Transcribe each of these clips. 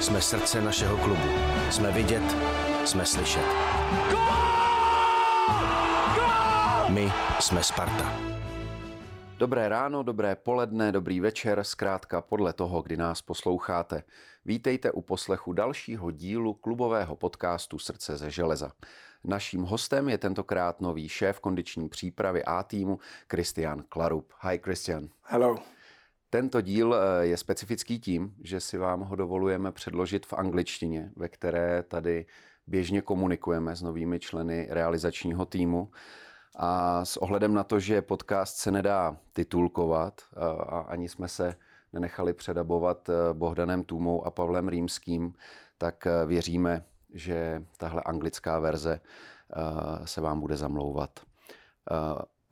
Jsme srdce našeho klubu. Jsme vidět, jsme slyšet. My jsme Sparta. Dobré ráno, dobré poledne, dobrý večer, zkrátka podle toho, kdy nás posloucháte. Vítejte u poslechu dalšího dílu klubového podcastu Srdce ze železa. Naším hostem je tentokrát nový šéf kondiční přípravy A týmu Christian Klarup. Hi Christian. Hello. Tento díl eh, je specifický tím, že si vám ho dovolujeme předložit v angličtině, ve které tady běžně komunikujeme s novými členy realizačního týmu. A s ohledem na to, že podcast se nedá titulkovat a ani jsme se nenechali předabovat eh, Bohdanem Tůmou a Pavlem Rýmským, tak eh, věříme, že tahle anglická verze se vám bude zamlouvat.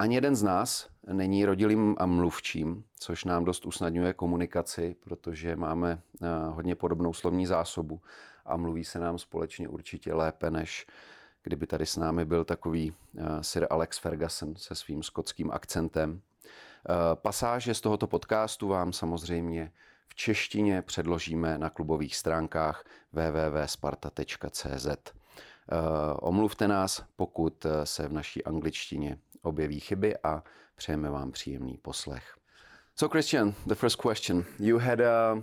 Ani jeden z nás není rodilým a mluvčím, což nám dost usnadňuje komunikaci, protože máme eh, hodně podobnou slovní zásobu a mluví se nám společně určitě lépe, než kdyby tady s námi byl takový eh, Sir Alex Ferguson se svým skotským akcentem. Eh, pasáže z tohoto podcastu vám samozřejmě v češtině předložíme na klubových stránkách www.sparta.cz. Omluvte nás, pokud se v naší angličtině objeví chyby a přejeme vám příjemný poslech. So Christian, the first question. You had a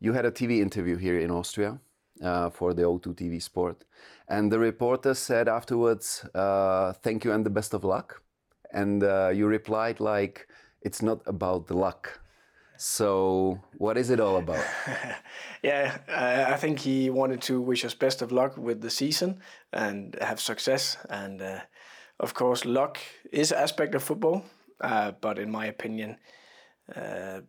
you had a TV interview here in Austria uh, for the O2 TV Sport, and the reporter said afterwards, uh, "Thank you and the best of luck." And uh, you replied like, "It's not about the luck." So, what is it all about? yeah, I think he wanted to wish us best of luck with the season and have success and uh, of course, luck is aspect of football, uh, but in my opinion, uh,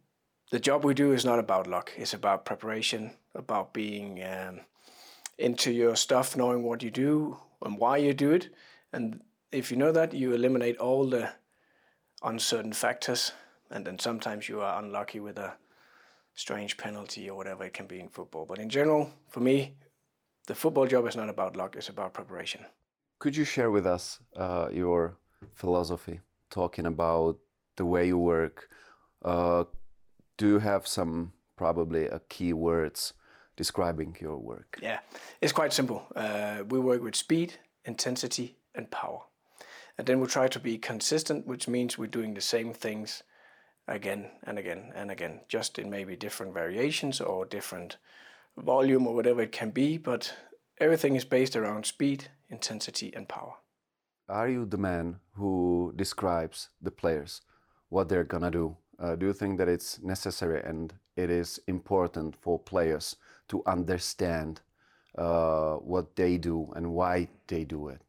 the job we do is not about luck. It's about preparation, about being um, into your stuff, knowing what you do and why you do it. And if you know that, you eliminate all the uncertain factors. And then sometimes you are unlucky with a strange penalty or whatever it can be in football. But in general, for me, the football job is not about luck, it's about preparation. Could you share with us uh, your philosophy, talking about the way you work? Uh, do you have some probably a uh, key words describing your work? Yeah, it's quite simple. Uh, we work with speed, intensity, and power. And then we try to be consistent, which means we're doing the same things again and again and again, just in maybe different variations or different volume or whatever it can be. But everything is based around speed, intensity, and power. Are you the man who describes the players, what they're gonna do? Uh, do you think that it's necessary and it is important for players to understand uh, what they do and why they do it?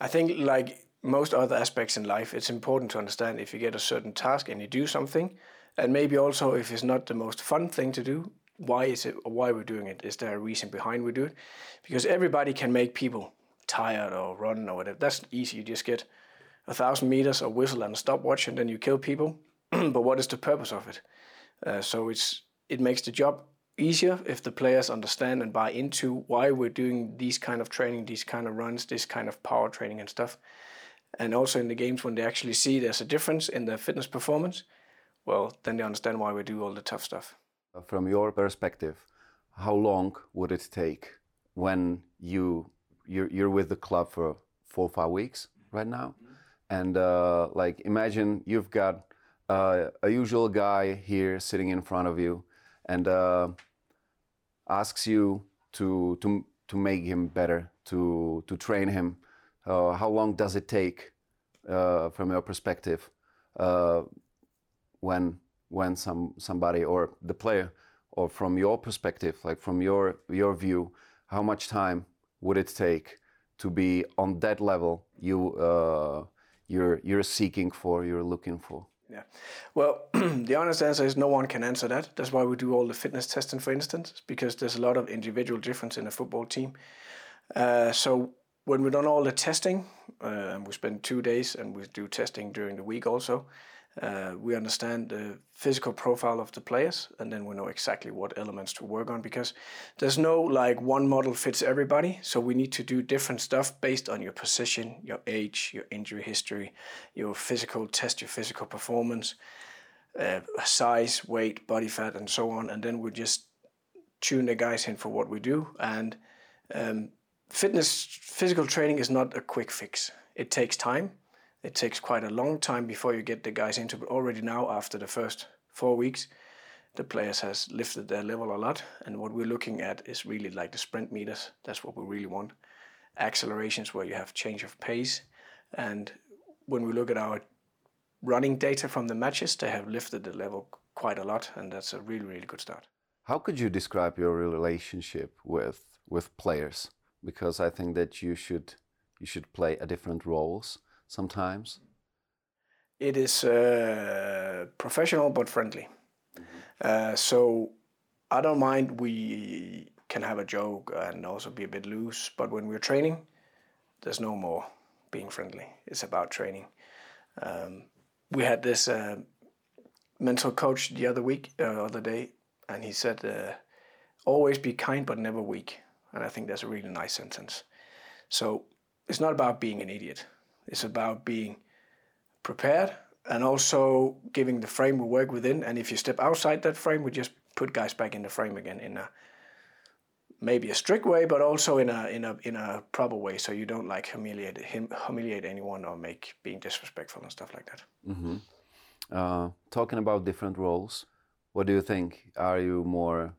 I think, like most other aspects in life, it's important to understand if you get a certain task and you do something, and maybe also if it's not the most fun thing to do, why is it why we're doing it? Is there a reason behind we do it? Because everybody can make people tired or run or whatever. That's easy. You just get a thousand meters, a whistle, and a stopwatch, and then you kill people. but what is the purpose of it? Uh, so it's it makes the job easier if the players understand and buy into why we're doing these kind of training, these kind of runs, this kind of power training and stuff. And also in the games when they actually see there's a difference in their fitness performance, well, then they understand why we do all the tough stuff. From your perspective, how long would it take when you you're you're with the club for four or five weeks right now, mm-hmm. and uh, like imagine you've got uh, a usual guy here sitting in front of you, and uh, asks you to to to make him better, to to train him. Uh, how long does it take, uh, from your perspective, uh, when when some somebody or the player, or from your perspective, like from your your view, how much time would it take to be on that level you uh, you're you're seeking for, you're looking for? Yeah. Well, the honest answer is no one can answer that. That's why we do all the fitness testing, for instance, because there's a lot of individual difference in a football team. Uh, so when we've done all the testing, uh, we spend two days, and we do testing during the week also, uh, we understand the physical profile of the players, and then we know exactly what elements to work on because there's no like one model fits everybody. So we need to do different stuff based on your position, your age, your injury history, your physical test, your physical performance, uh, size, weight, body fat, and so on. And then we just tune the guys in for what we do. And um, fitness, physical training is not a quick fix. It takes time. It takes quite a long time before you get the guys into it. Already now, after the first four weeks, the players has lifted their level a lot. And what we're looking at is really like the sprint meters. That's what we really want. Accelerations where you have change of pace. And when we look at our running data from the matches, they have lifted the level quite a lot, and that's a really, really good start. How could you describe your relationship with with players? Because I think that you should you should play a different roles sometimes. It is uh, professional but friendly. Mm-hmm. Uh, so I don't mind. We can have a joke and also be a bit loose, but when we're training, there's no more being friendly. It's about training. Um, we had this uh, mental coach the other week, uh, other day, and he said, uh, "Always be kind, but never weak." And I think that's a really nice sentence. So it's not about being an idiot. It's about being prepared and also giving the frame we work within. And if you step outside that frame, we just put guys back in the frame again in a maybe a strict way, but also in a in a in a proper way, so you don't like humiliate him, humiliate anyone or make being disrespectful and stuff like that. Mm-hmm. Uh, talking about different roles, what do you think? Are you more,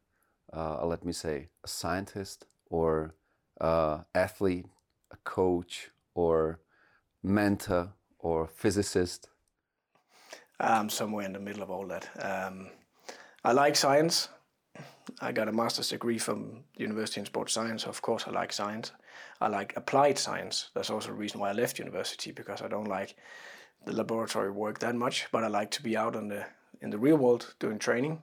uh, let me say, a scientist or uh, athlete, a coach, or mentor, or physicist? I'm somewhere in the middle of all that. Um, I like science. I got a master's degree from University in Sports Science. Of course, I like science. I like applied science. That's also the reason why I left university because I don't like the laboratory work that much. But I like to be out in the in the real world doing training.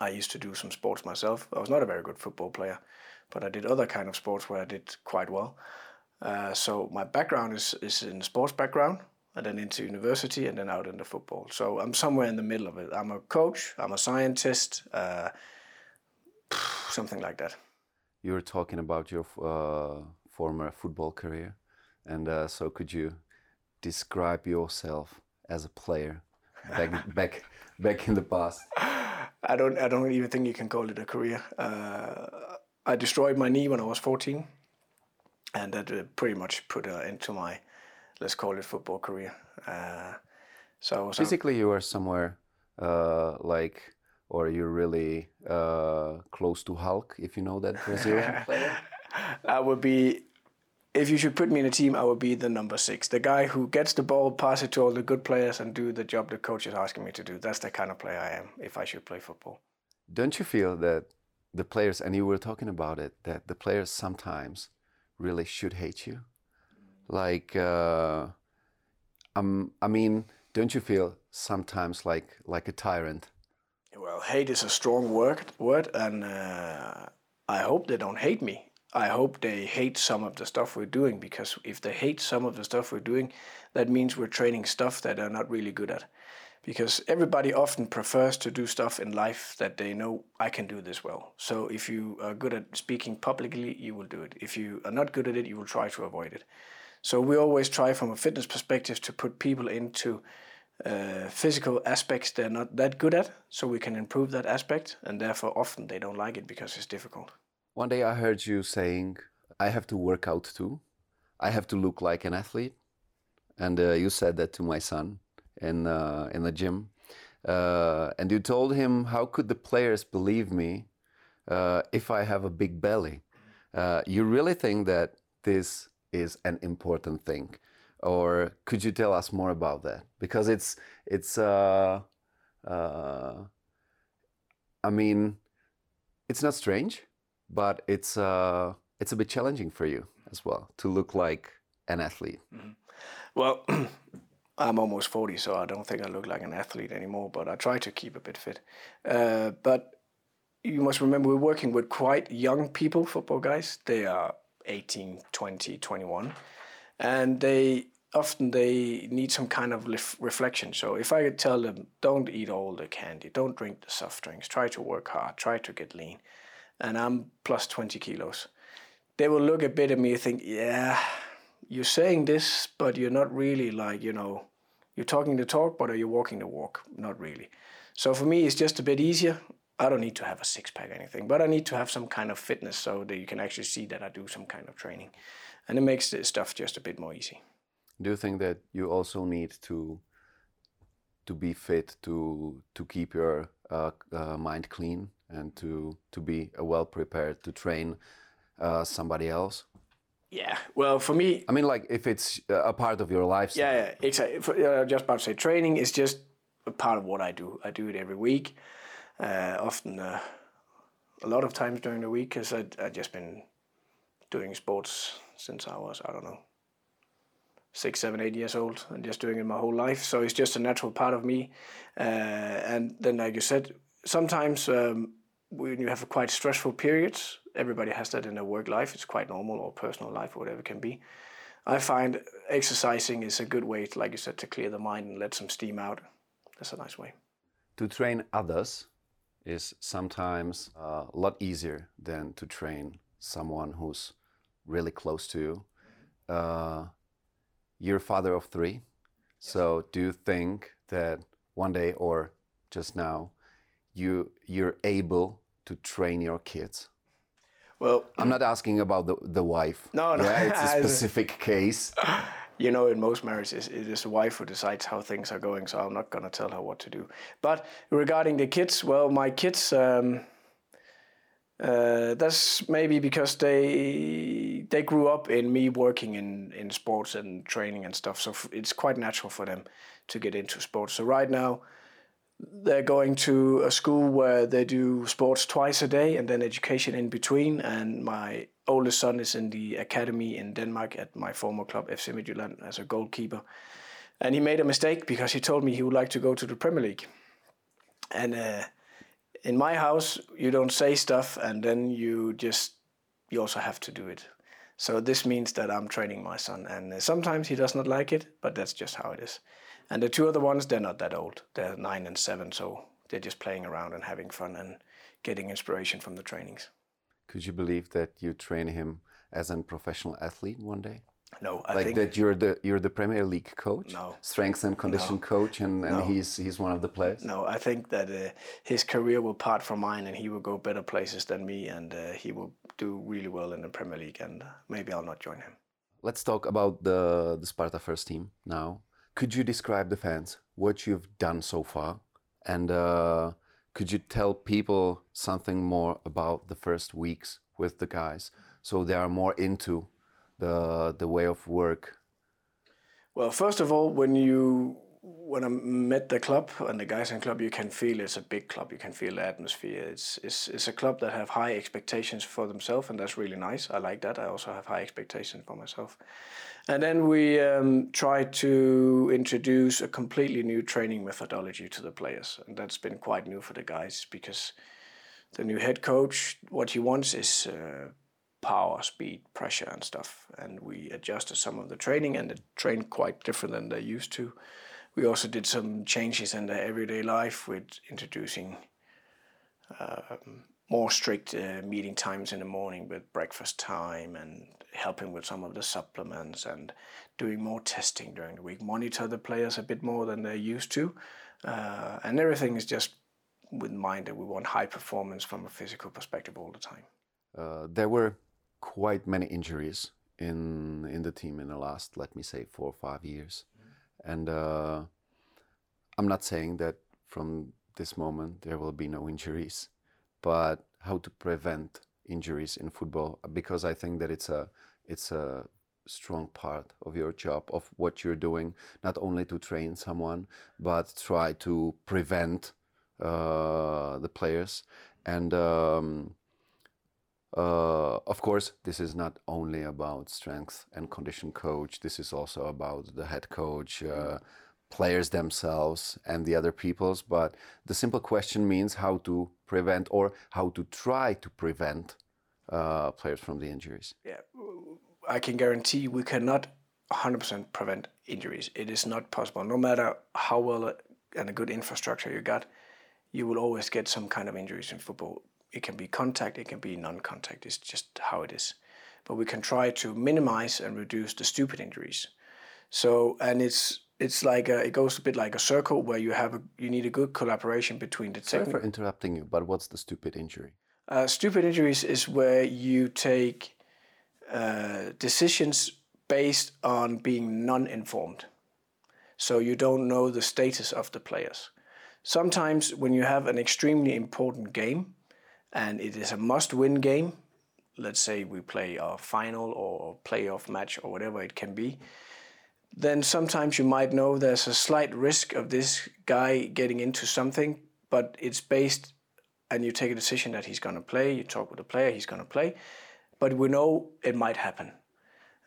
I used to do some sports myself. I was not a very good football player, but I did other kind of sports where I did quite well. Uh, so my background is is in sports background, and then into university, and then out into football. So I'm somewhere in the middle of it. I'm a coach. I'm a scientist. Uh, something like that. You were talking about your uh, former football career, and uh, so could you describe yourself as a player back back back in the past? I don't I don't even think you can call it a career. Uh, I destroyed my knee when I was 14, and that uh, pretty much put an end to my let's call it football career. Uh, so physically, you are somewhere uh, like or you're really uh, close to Hulk, if you know that Brazilian player? I would be, if you should put me in a team, I would be the number six, the guy who gets the ball, pass it to all the good players, and do the job the coach is asking me to do. That's the kind of player I am if I should play football. Don't you feel that the players, and you were talking about it, that the players sometimes really should hate you? Like, uh, um, I mean, don't you feel sometimes like like a tyrant? Well, hate is a strong word, word, and uh, I hope they don't hate me. I hope they hate some of the stuff we're doing because if they hate some of the stuff we're doing, that means we're training stuff that they're not really good at. Because everybody often prefers to do stuff in life that they know I can do this well. So if you are good at speaking publicly, you will do it. If you are not good at it, you will try to avoid it. So we always try from a fitness perspective to put people into uh, physical aspects they're not that good at, so we can improve that aspect, and therefore often they don't like it because it's difficult. One day I heard you saying, I have to work out too. I have to look like an athlete. And uh, you said that to my son in, uh, in the gym. Uh, and you told him, How could the players believe me uh, if I have a big belly? Uh, you really think that this is an important thing? or could you tell us more about that because it's it's uh, uh, I mean it's not strange but it's it's a bit challenging for you as well to look like an athlete mm-hmm. well I'm almost 40 so I don't think I look like an athlete anymore but I try to keep a bit fit uh, but you must remember we're working with quite young people football guys they are 18 20 21 and they often they need some kind of reflection. So if I could tell them, don't eat all the candy, don't drink the soft drinks, try to work hard, try to get lean, and I'm plus 20 kilos, they will look a bit at me and think, yeah, you're saying this, but you're not really like, you know, you're talking the talk, but are you walking the walk? Not really. So for me, it's just a bit easier. I don't need to have a six pack or anything, but I need to have some kind of fitness so that you can actually see that I do some kind of training, and it makes the stuff just a bit more easy. Do you think that you also need to to be fit to to keep your uh, uh, mind clean and to to be well prepared to train uh, somebody else? Yeah, well, for me, I mean, like if it's a part of your lifestyle. Yeah, yeah exactly. For, uh, just about to say, training is just a part of what I do. I do it every week, uh, often uh, a lot of times during the week, because I I just been doing sports since I was I don't know six, seven, eight years old, and just doing it my whole life. So it's just a natural part of me. Uh, and then, like you said, sometimes um, when you have quite stressful periods, everybody has that in their work life. It's quite normal or personal life or whatever it can be. I find exercising is a good way, to, like you said, to clear the mind and let some steam out. That's a nice way. To train others is sometimes a lot easier than to train someone who's really close to you. Uh, you're a father of three. So do you think that one day or just now you you're able to train your kids? Well, I'm not asking about the, the wife. No, no. Yeah, it's a specific case. You know, in most marriages, it is the wife who decides how things are going, so I'm not going to tell her what to do. But regarding the kids, well, my kids, um, uh, that's maybe because they they grew up in me working in, in sports and training and stuff, so it's quite natural for them to get into sports. So right now, they're going to a school where they do sports twice a day and then education in between. And my oldest son is in the academy in Denmark at my former club FC Midtjylland as a goalkeeper. And he made a mistake because he told me he would like to go to the Premier League. And uh, in my house, you don't say stuff and then you just, you also have to do it. So this means that I'm training my son. And uh, sometimes he does not like it, but that's just how it is. And the two other ones, they're not that old. They're nine and seven, so they're just playing around and having fun and getting inspiration from the trainings. Could you believe that you train him as a professional athlete one day? No, I like think that you're the you're the Premier League coach, no, strength and condition no. coach, and, and no. he's he's one of the players. No, I think that uh, his career will part from mine, and he will go better places than me, and uh, he will do really well in the Premier League, and uh, maybe I'll not join him. Let's talk about the the Sparta first team now. Could you describe the fans, what you've done so far, and uh, could you tell people something more about the first weeks with the guys, so they are more into the the way of work? Well, first of all, when you when I met the club and the guys in club, you can feel it's a big club. You can feel the atmosphere. It's it's, it's a club that have high expectations for themselves, and that's really nice. I like that. I also have high expectations for myself. And then we um, try to introduce a completely new training methodology to the players, and that's been quite new for the guys because the new head coach, what he wants is. Uh, power, speed, pressure, and stuff. And we adjusted some of the training, and it trained quite different than they used to we also did some changes in their everyday life with introducing uh, more strict uh, meeting times in the morning with breakfast time and helping with some of the supplements and doing more testing during the week, monitor the players a bit more than they're used to. Uh, and everything is just with mind that we want high performance from a physical perspective all the time. Uh, there were quite many injuries in in the team in the last, let me say, four or five years. And uh, I'm not saying that from this moment there will be no injuries, but how to prevent injuries in football because I think that it's a it's a strong part of your job of what you're doing not only to train someone but try to prevent uh, the players and um, uh, of course, this is not only about strength and condition coach. This is also about the head coach, uh, players themselves, and the other peoples. But the simple question means how to prevent or how to try to prevent uh, players from the injuries. Yeah, I can guarantee we cannot 100% prevent injuries. It is not possible. No matter how well and a good infrastructure you got, you will always get some kind of injuries in football it can be contact, it can be non-contact. It's just how it is. But we can try to minimize and reduce the stupid injuries. So, and it's it's like a, it goes a bit like a circle where you have a, you need a good collaboration between the Sorry for interrupting you, but what's the stupid injury? Uh, stupid injuries is where you take uh, decisions based on being non-informed, so you don't know the status of the players. Sometimes when you have an extremely important game, and it is a must-win game, let's say we play a final or playoff match or whatever it can be, then sometimes you might know there's a slight risk of this guy getting into something, but it's based and you take a decision that he's going to play, you talk with the player, he's going to play, but we know it might happen.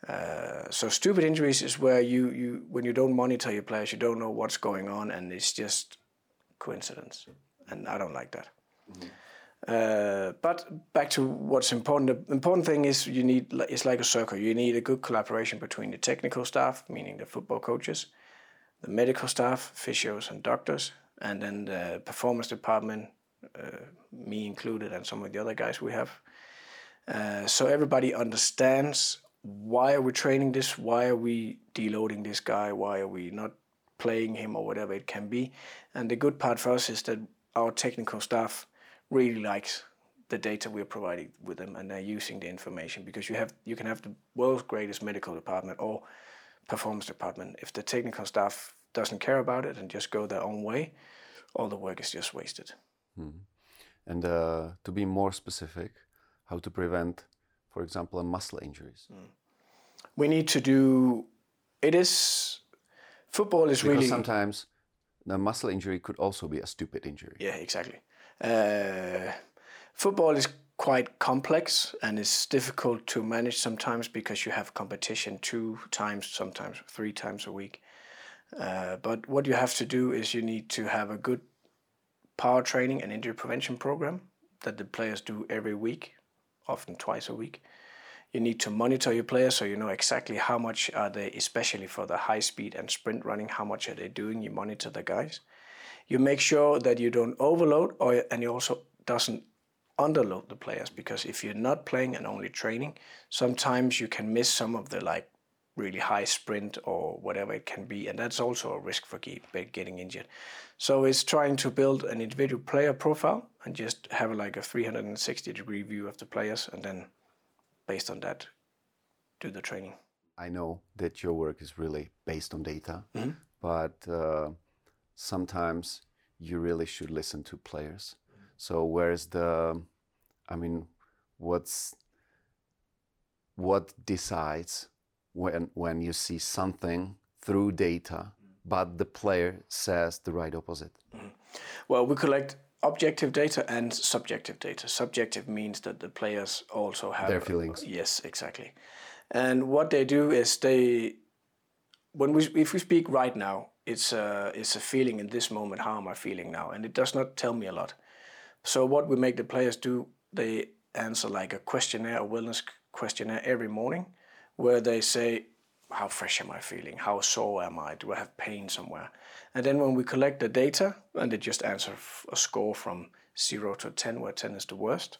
Uh, so stupid injuries is where you, you when you don't monitor your players, you don't know what's going on, and it's just coincidence, and I don't like that. Uh, but back to what's important. The important thing is you need it's like a circle. You need a good collaboration between the technical staff, meaning the football coaches, the medical staff, physios and doctors, and then the performance department, uh, me included, and some of the other guys we have. Uh, so everybody understands why are we training this, why are we deloading this guy, why are we not playing him or whatever it can be. And the good part for us is that our technical staff really likes the data we're providing with them and they're using the information because you have you can have the world's greatest medical department or performance department if the technical staff doesn't care about it and just go their own way all the work is just wasted And uh, to be more specific, how to prevent, for example, muscle injuries. we need to do it is football is Because really sometimes the muscle injury could also be a stupid injury. Yeah, exactly. Uh, football is quite complex and it's difficult to manage sometimes because you have competition two times, sometimes three times a week. Uh, but what you have to do is you need to have a good power training and injury prevention program that the players do every week, often twice a week. You need to monitor your players so you know exactly how much are they, especially for the high speed and sprint running, how much are they doing. You monitor the guys. You make sure that you don't overload, or and you also doesn't underload the players because if you're not playing and only training, sometimes you can miss some of the like really high sprint or whatever it can be, and that's also a risk for getting injured. So it's trying to build an individual player profile and just have like a 360 degree view of the players, and then based on that, do the training. I know that your work is really based on data, but uh, sometimes you really should listen to players. So where's the, I mean, what's what decides when when you see something through data, but the player says the right opposite? Well, we collect objective data and subjective data. Subjective means that the players also have Their feelings. Yes, exactly. And what they do is they, when we if we speak right now, it's a it's a feeling in this moment. How am I feeling now? And it does not tell me a lot. So what we make the players do, they answer like a questionnaire, a wellness questionnaire every morning, where they say, how fresh am I feeling? How sore am I? Do I have pain somewhere? And then when we collect the data, and they just answer a score from zero to 10, where 10 is the worst,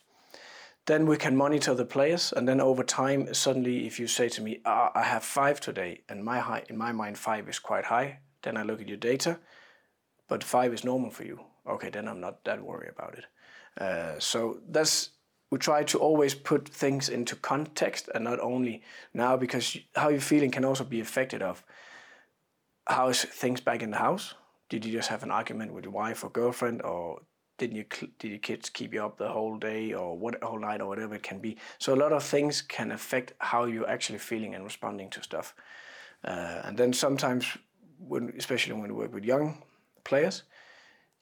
then we can monitor the players. And then over time, suddenly, if you say to me, ah, I have five today, and my high, in my mind, five is quite high, then I look at your data, but five is normal for you. Okay, then I'm not that worried about it. Uh, so that's we try to always put things into context and not only now because how you're feeling can also be affected of how is things back in the house. Did you just have an argument with your wife or girlfriend, or didn't you did your kids keep you up the whole day or what whole night or whatever it can be? So a lot of things can affect how you're actually feeling and responding to stuff. Uh, and then sometimes, when, especially when we work with young players,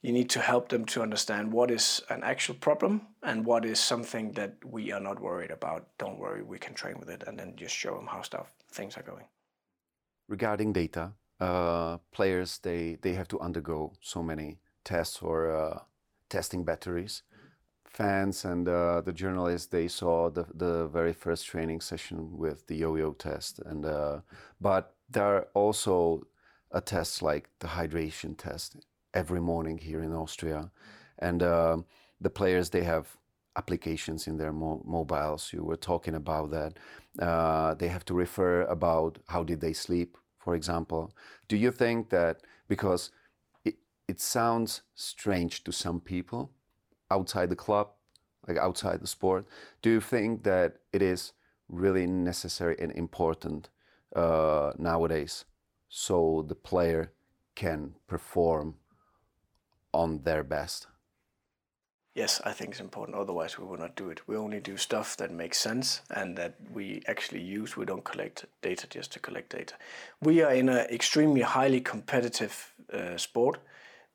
you need to help them to understand what is an actual problem and what is something that we are not worried about. Don't worry, we can train with it, and then just show them how stuff things are going. regarding data, uh, players they they have to undergo so many tests for uh, testing batteries. Fans and uh, the journalists they saw the the very first training session with the yo-yo test, and uh, but there are also a test like the hydration test every morning here in Austria, and uh, the players they have applications in their mo- mobiles. You were talking about that. Uh, they have to refer about how did they sleep, for example, do you think that because it, it sounds strange to some people outside the club, like outside the sport, do you think that it is really necessary and important uh, nowadays so the player can perform on their best? Yes, I think it's important. Otherwise, we will not do it. We only do stuff that makes sense and that we actually use. We don't collect data just to collect data. We are in an extremely highly competitive uh, sport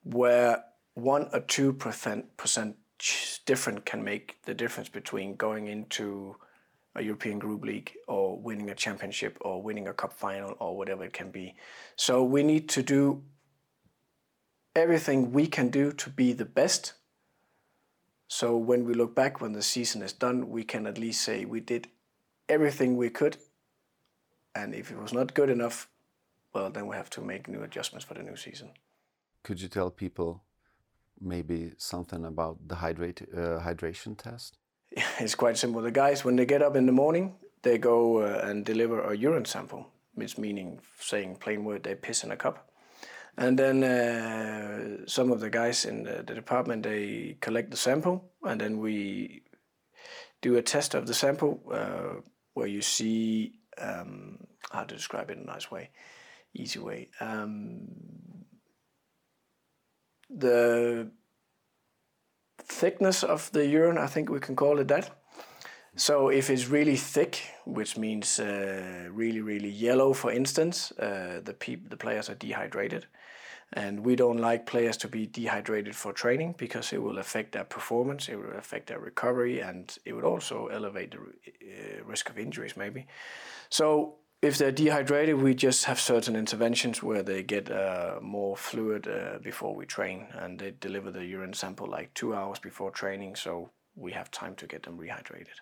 where one or two percent, percent different can make the difference between going into a European Group League or winning a championship or winning a cup final or whatever it can be. So we need to do everything we can do to be the best so when we look back when the season is done, we can at least say we did everything we could. And if it was not good enough, well, then we have to make new adjustments for the new season. Could you tell people maybe something about the hydrate, uh, hydration test? It's quite simple. The guys, when they get up in the morning, they go uh, and deliver a urine sample, which meaning saying plain word, they piss in a cup. And then uh, some of the guys in the, the, department they collect the sample, and then we do a test of the sample uh, where you see um, how to describe it in a nice way, easy way. Um, the thickness of the urine, I think we can call it that. So if it's really thick, which means uh, really really yellow, for instance, uh, the peop- the players are dehydrated, and we don't like players to be dehydrated for training because it will affect their performance, it will affect their recovery, and it would also elevate the uh, risk of injuries maybe. So if they're dehydrated, we just have certain interventions where they get uh, more fluid uh, before we train, and they deliver the urine sample like two hours before training, so we have time to get them rehydrated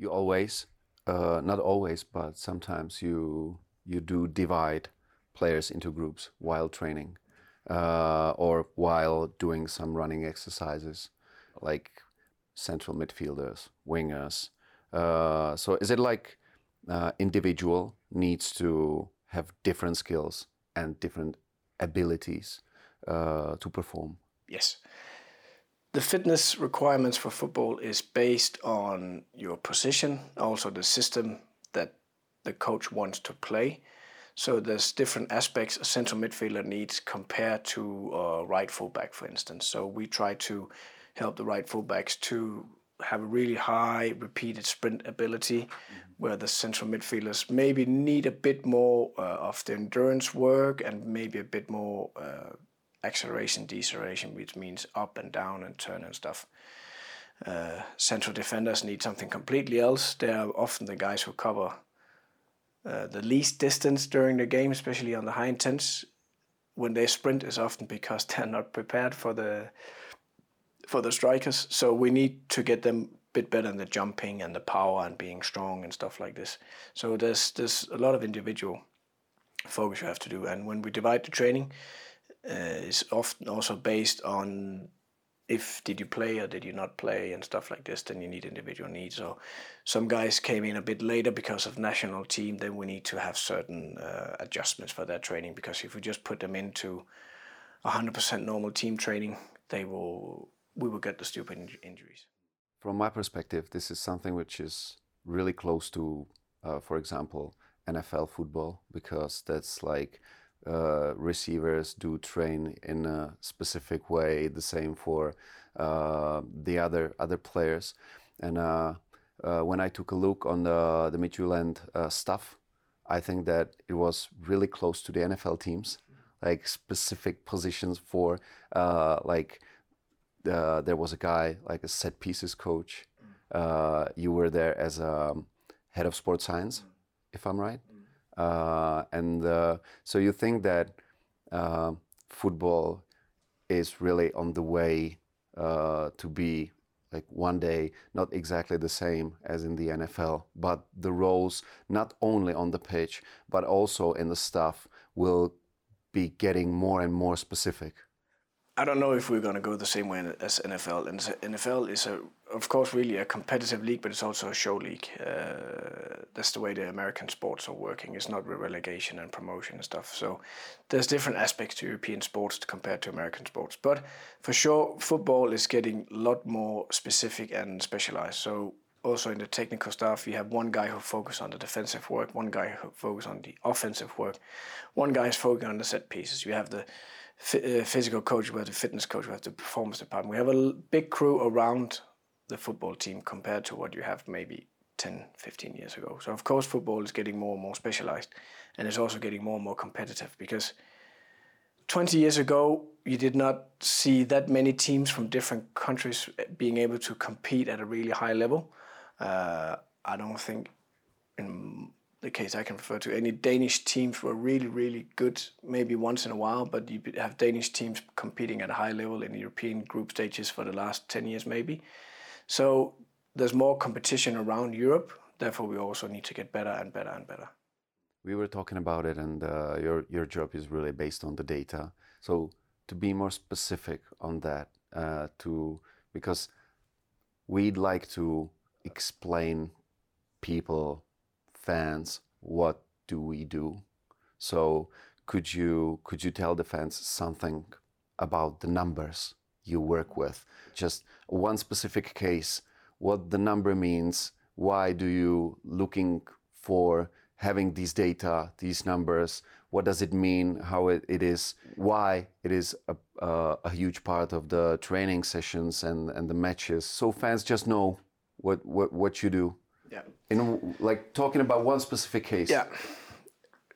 you always, uh, not always, but sometimes you you do divide players into groups while training uh, or while doing some running exercises, like central midfielders, wingers. Uh, so is it like uh, individual needs to have different skills and different abilities uh, to perform? Yes the fitness requirements for football is based on your position, also the system that the coach wants to play. So there's different aspects a central midfielder needs compared to a right fullback, for instance. So we try to help the right fullbacks to have a really high repeated sprint ability, mm-hmm. where the central midfielders maybe need a bit more uh, of the endurance work and maybe a bit more uh, acceleration, deceleration, which means up and down and turn and stuff. Uh, central defenders need something completely else. They are often the guys who cover uh, the least distance during the game, especially on the high intense. When they sprint, is often because they're not prepared for the for the strikers. So we need to get them a bit better in the jumping and the power and being strong and stuff like this. So there's there's a lot of individual focus you have to do. And when we divide the training, uh, is often also based on if did you play or did you not play and stuff like this then you need individual needs so some guys came in a bit later because of national team then we need to have certain uh, adjustments for their training because if we just put them into 100% normal team training they will we will get the stupid injuries from my perspective this is something which is really close to uh, for example nfl football because that's like uh, receivers do train in a specific way. The same for uh, the other other players. And uh, uh when I took a look on the the Midtjylland uh, stuff, I think that it was really close to the NFL teams, like specific positions for uh, there was a guy like a set pieces coach. you were there as a um, head of sports science, if I'm right. Uh, and uh, so you think that uh, football is really on the way uh, to be like one day not exactly the same as in the NFL, but the roles not only on the pitch but also in the staff will be getting more and more specific. I don't know if we're going to go the same way as NFL. And NFL is, a, of course, really a competitive league, but it's also a show league. Uh, that's the way the American sports are working. It's not relegation and promotion and stuff. So there's different aspects to European sports compared to American sports. But for sure, football is getting a lot more specific and specialized. So also in the technical staff, you have one guy who focuses on the defensive work, one guy who focuses on the offensive work, one guy is focusing on the set pieces. You have the physical coach, we have the fitness coach, we have the performance department. We have a big crew around the football team compared to what you have maybe 10, 15 years ago. So of course football is getting more and more specialized and it's also getting more and more competitive because 20 years ago you did not see that many teams from different countries being able to compete at a really high level. Uh, I don't think in the case I can refer to, any Danish teams were really, really good, maybe once in a while, but you have Danish teams competing at a high level in European group stages for the last 10 years, maybe. So there's more competition around Europe. Therefore, we also need to get better and better and better. We were talking about it, and uh, your, your job is really based on the data. So, to be more specific on that, uh, to because we'd like to explain people fans what do we do? So could you could you tell the fans something about the numbers you work with? Just one specific case what the number means why do you looking for having these data these numbers? What does it mean? How it, it is? Why it is a, uh, a huge part of the training sessions and, and the matches? So fans just know what, what, what you do yeah. In like talking about one specific case. Yeah.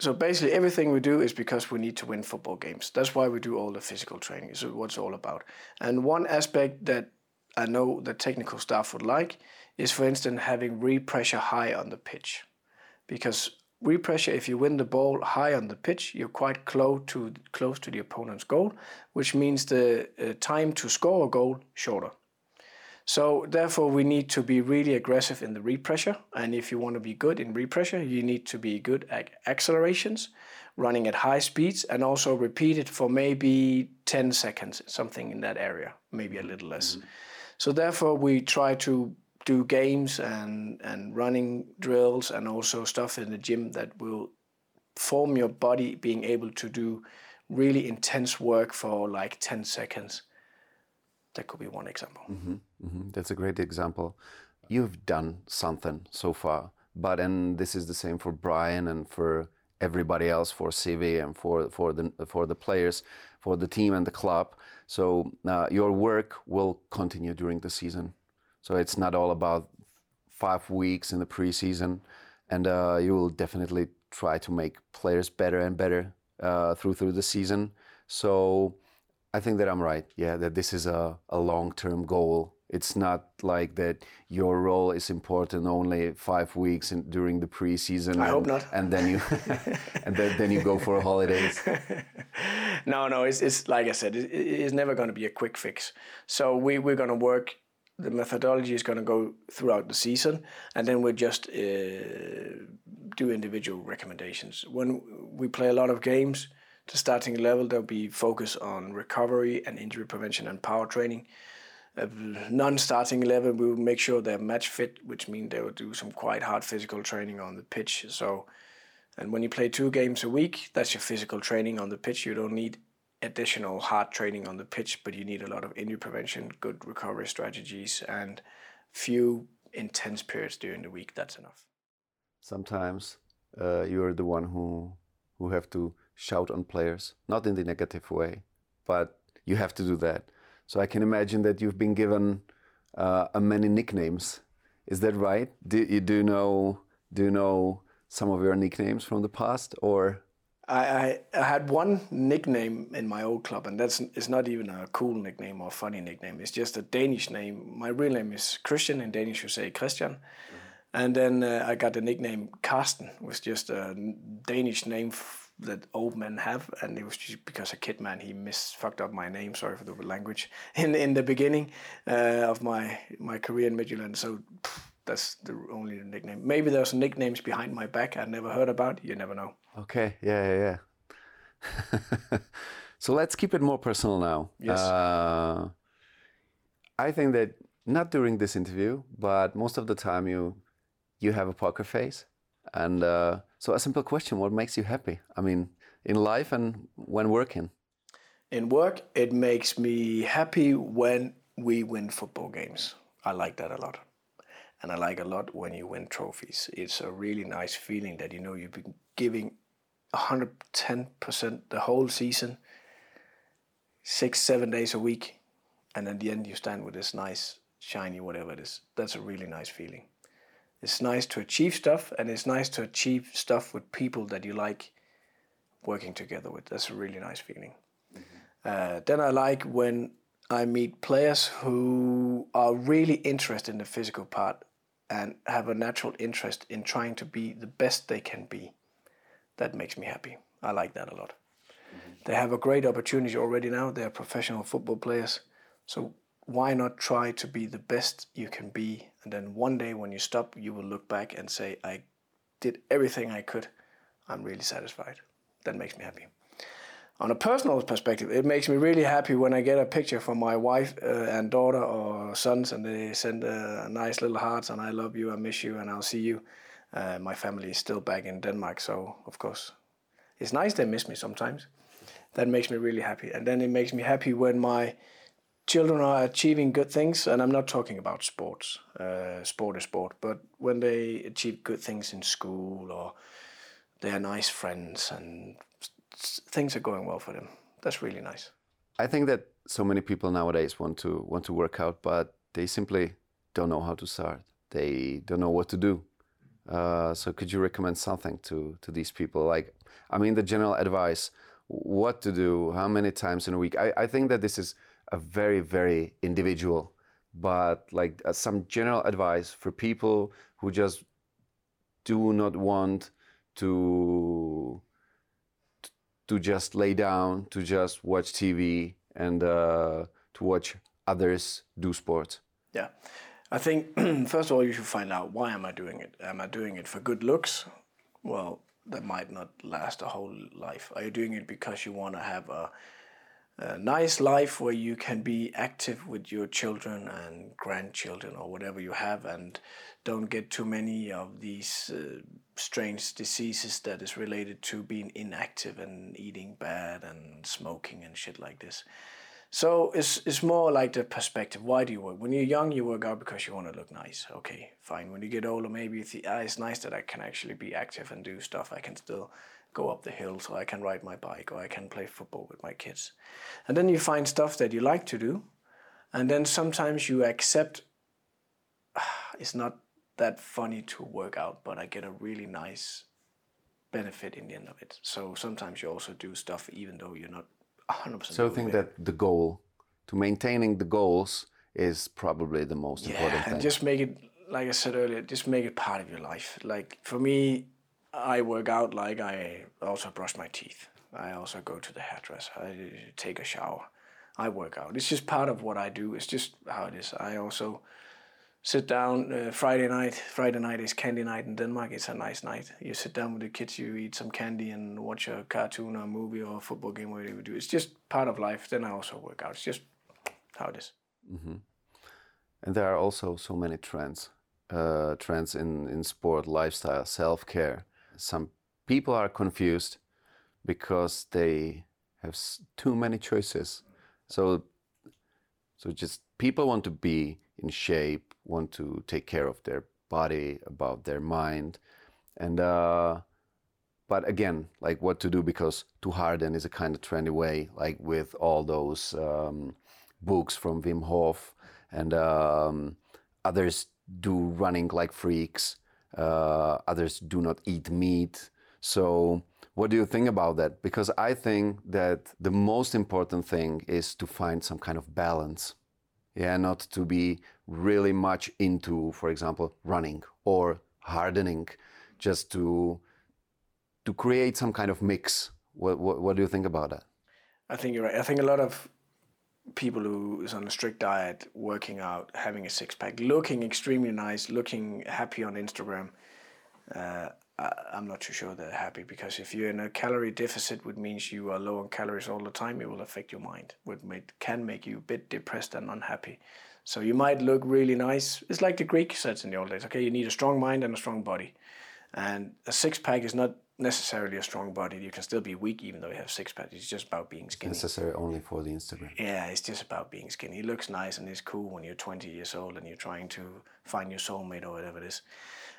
So basically, everything we do is because we need to win football games. That's why we do all the physical training. Is what it's all about. And one aspect that I know the technical staff would like is, for instance, having repressure high on the pitch, because repressure, if you win the ball high on the pitch, you're quite close to close to the opponent's goal, which means the uh, time to score a goal shorter. So therefore, we need to be really aggressive in the repressure. And if you want to be good in repressure, you need to be good at accelerations, running at high speeds, and also repeat it for maybe 10 seconds, something in that area, maybe a little less. Mm-hmm. So therefore, we try to do games and, and running drills and also stuff in the gym that will form your body being able to do really intense work for like 10 seconds that could be one example. Mm-hmm, mm-hmm. That's a great example. You've done something so far, but and this is the same for Brian and for everybody else, for CV and for for the for the players, for the team and the club. So uh, your work will continue during the season. So it's not all about five weeks in the preseason, and uh, you will definitely try to make players better and better uh, through through the season. So I think that I'm right. Yeah, that this is a, a long term goal. It's not like that your role is important only five weeks in, during the preseason. I and, hope not. And then you and then, then you go for holidays. no, no, it's, it's like I said, it, it's never going to be a quick fix. So we, we're going to work the methodology is going to go throughout the season, and then we'll just uh, do individual recommendations. When we play a lot of games, the starting level, there'll be focus on recovery and injury prevention and power training. Uh, non-starting level, we will make sure they're match fit, which means they will do some quite hard physical training on the pitch. So, and when you play two games a week, that's your physical training on the pitch. You don't need additional hard training on the pitch, but you need a lot of injury prevention, good recovery strategies, and few intense periods during the week. That's enough. Sometimes uh, you're the one who who have to shout on players, not in the negative way, but you have to do that. So I can imagine that you've been given uh, many nicknames. Is that right? Do you do know do you know some of your nicknames from the past, or? I, I, had one nickname in my old club, and that's it's not even a cool nickname or funny nickname. It's just a Danish name. My real name is Christian. In Danish, you say Christian. Mm-hmm. And then uh, I got the nickname Karsten, was just a Danish name that old men have, and it was just because a kid man he mis fucked up my name. Sorry for the language in in the beginning uh, of my my career in Midtjylland. So pff, that's the only nickname. Maybe there's nicknames behind my back I never heard about. You never know. Okay. Yeah. Yeah. yeah. So let's keep it more personal now. Yes. Uh, I think that not during this interview, but most of the time you you have a poker face, and uh, so a simple question: What makes you happy? I mean, in life and when working. In work, it makes me happy when we win football games. I like that a lot. And I like a lot when you win trophies. It's a really nice feeling that you know you've been giving 110% the whole season, six, seven days a week. And at the end, you stand with this nice, shiny, whatever it is. That's a really nice feeling. It's nice to achieve stuff, and it's nice to achieve stuff with people that you like working together with. That's a really nice feeling. Uh, then I like when I meet players who are really interested in the physical part and have a natural interest in trying to be the best they can be. That makes me happy. I like that a lot. They have a great opportunity already now. They're professional football players. So why not try to be the best you can be? And then one day when you stop, you will look back and say, I did everything I could. I'm really satisfied. That makes me happy on a personal perspective, it makes me really happy when I get a picture from my wife uh, and daughter or sons, and they send uh, nice little hearts and I love you, I miss you, and I'll see you. Uh, my family is still back in Denmark, so of course, it's nice they miss me sometimes. That makes me really happy, and then it makes me happy when my children are achieving good things, and I'm not talking about sports. Uh, sport is sport, but when they achieve good things in school or they are nice friends and things are going well for them. That's really nice. I think that so many people nowadays want to want to work out, but they simply don't know how to start. They don't know what to do. Uh, so could you recommend something to to these people? Like, I mean, the general advice, what to do, how many times in a week. I, I think that this is a very very individual, but like uh, some general advice for people who just do not want to to just lay down, to just watch TV, and uh, to watch others do sports? Yeah, I think first of all you should find out why am I doing it. Am I doing it for good looks? Well, that might not last a whole life. Are you doing it because you want to have a a nice life where you can be active with your children and grandchildren or whatever you have and don't get too many of these uh, strange diseases that is related to being inactive and eating bad and smoking and shit like this. So it's, it's more like the perspective why do you work? When you're young you work out because you want to look nice. Okay fine. When you get older maybe you think ah, it's nice that i can actually be active and do stuff. I can still go up the hill so I can ride my bike or I can play football with my kids. And then you find stuff that you like to do. And then sometimes you accept ah, it's not that funny to work out, but I get a really nice benefit in the end of it. So sometimes you also do stuff even though you're not 100% So I think that the goal to maintaining the goals is probably the most yeah, important thing. and just make it like I said earlier, just make it part of your life. Like for me, I work out like I also brush my teeth. I also go to the hairdresser. I take a shower. I work out. It's just part of what I do. It's just how it is. I also sit down uh, Friday night. Friday night is candy night in Denmark. It's a nice night. You sit down with the kids, you eat some candy and watch a cartoon or a movie or a football game, whatever you do. It's just part of life. Then I also work out. It's just how it is. Mm-hmm. And there are also so many trends, uh, trends in, in sport, lifestyle, self care some people are confused because they have too many choices. So, so just people want to be in shape, want to take care of their body, about their mind, and uh, but again, like what to do because to harden is a kind of trendy way, like with all those um, books from Wim Hof and um, others do running like freaks Uh, others do not eat meat. So, what do you think about that? Because I think that the most important thing is to find some kind of balance. Yeah, not to be really much into, for example, running or hardening, just to to create some kind of mix. What, what, what do you think about that? I think you're right. I think a lot of people who is on a strict diet, working out, having a six pack, looking extremely nice, looking happy on Instagram. Uh, I, am not too sure they're happy because if you're in a calorie deficit, which means you are low on calories all the time, it will affect your mind, which can make you a bit depressed and unhappy. So you might look really nice. It's like the Greek said in the old days. Okay, you need a strong mind and a strong body, and a six pack is not necessarily a strong body. You can still be weak even though you have six pack. It's just about being skinny. Necessary only for the Instagram. Yeah, it's just about being skinny. It looks nice and it's cool when you're 20 years old and you're trying to find your soulmate or whatever it is.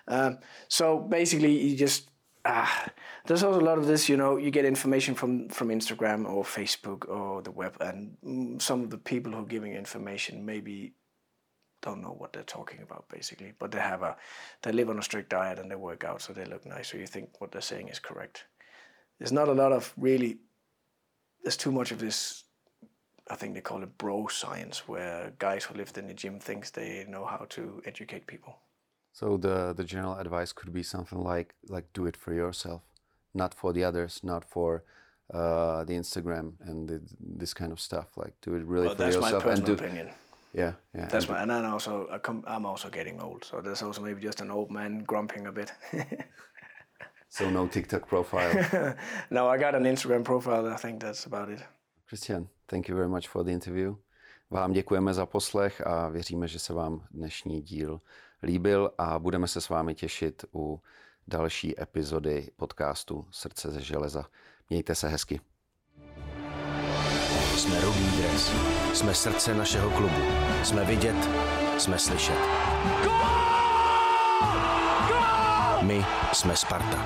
Um, so basically, you just ah, there's also a lot of this. You know, you get information from from Instagram or Facebook or the web, and mm, some of the people who are giving information maybe don't know what they're talking about basically but they have a they live on a strict diet and they work out so they look nice. So you think what they're saying is correct. There's not a lot of really there's too much of this I think they call it bro science where guys who live in the gym thinks they know how to educate people. So the the general advice could be something like like do it for yourself not for the others not for uh, the Instagram and the, this kind of stuff. Like do it really well, for yourself and do opinion yeah, yeah. That's my, and then also I'm also getting old, so there's also maybe just an old man grumping a bit. so no TikTok profile. no, I got an Instagram profile. I think that's about it. Christian, thank you very much for the interview. Vám děkujeme za poslech a věříme, že se vám dnešní díl líbil a budeme se s vámi těšit u další epizody podcastu Srdce ze železa. Mějte se hezky. Jsme Rudý dres. Jsme srdce našeho klubu. Jsme vidět, jsme slyšet. My jsme Sparta.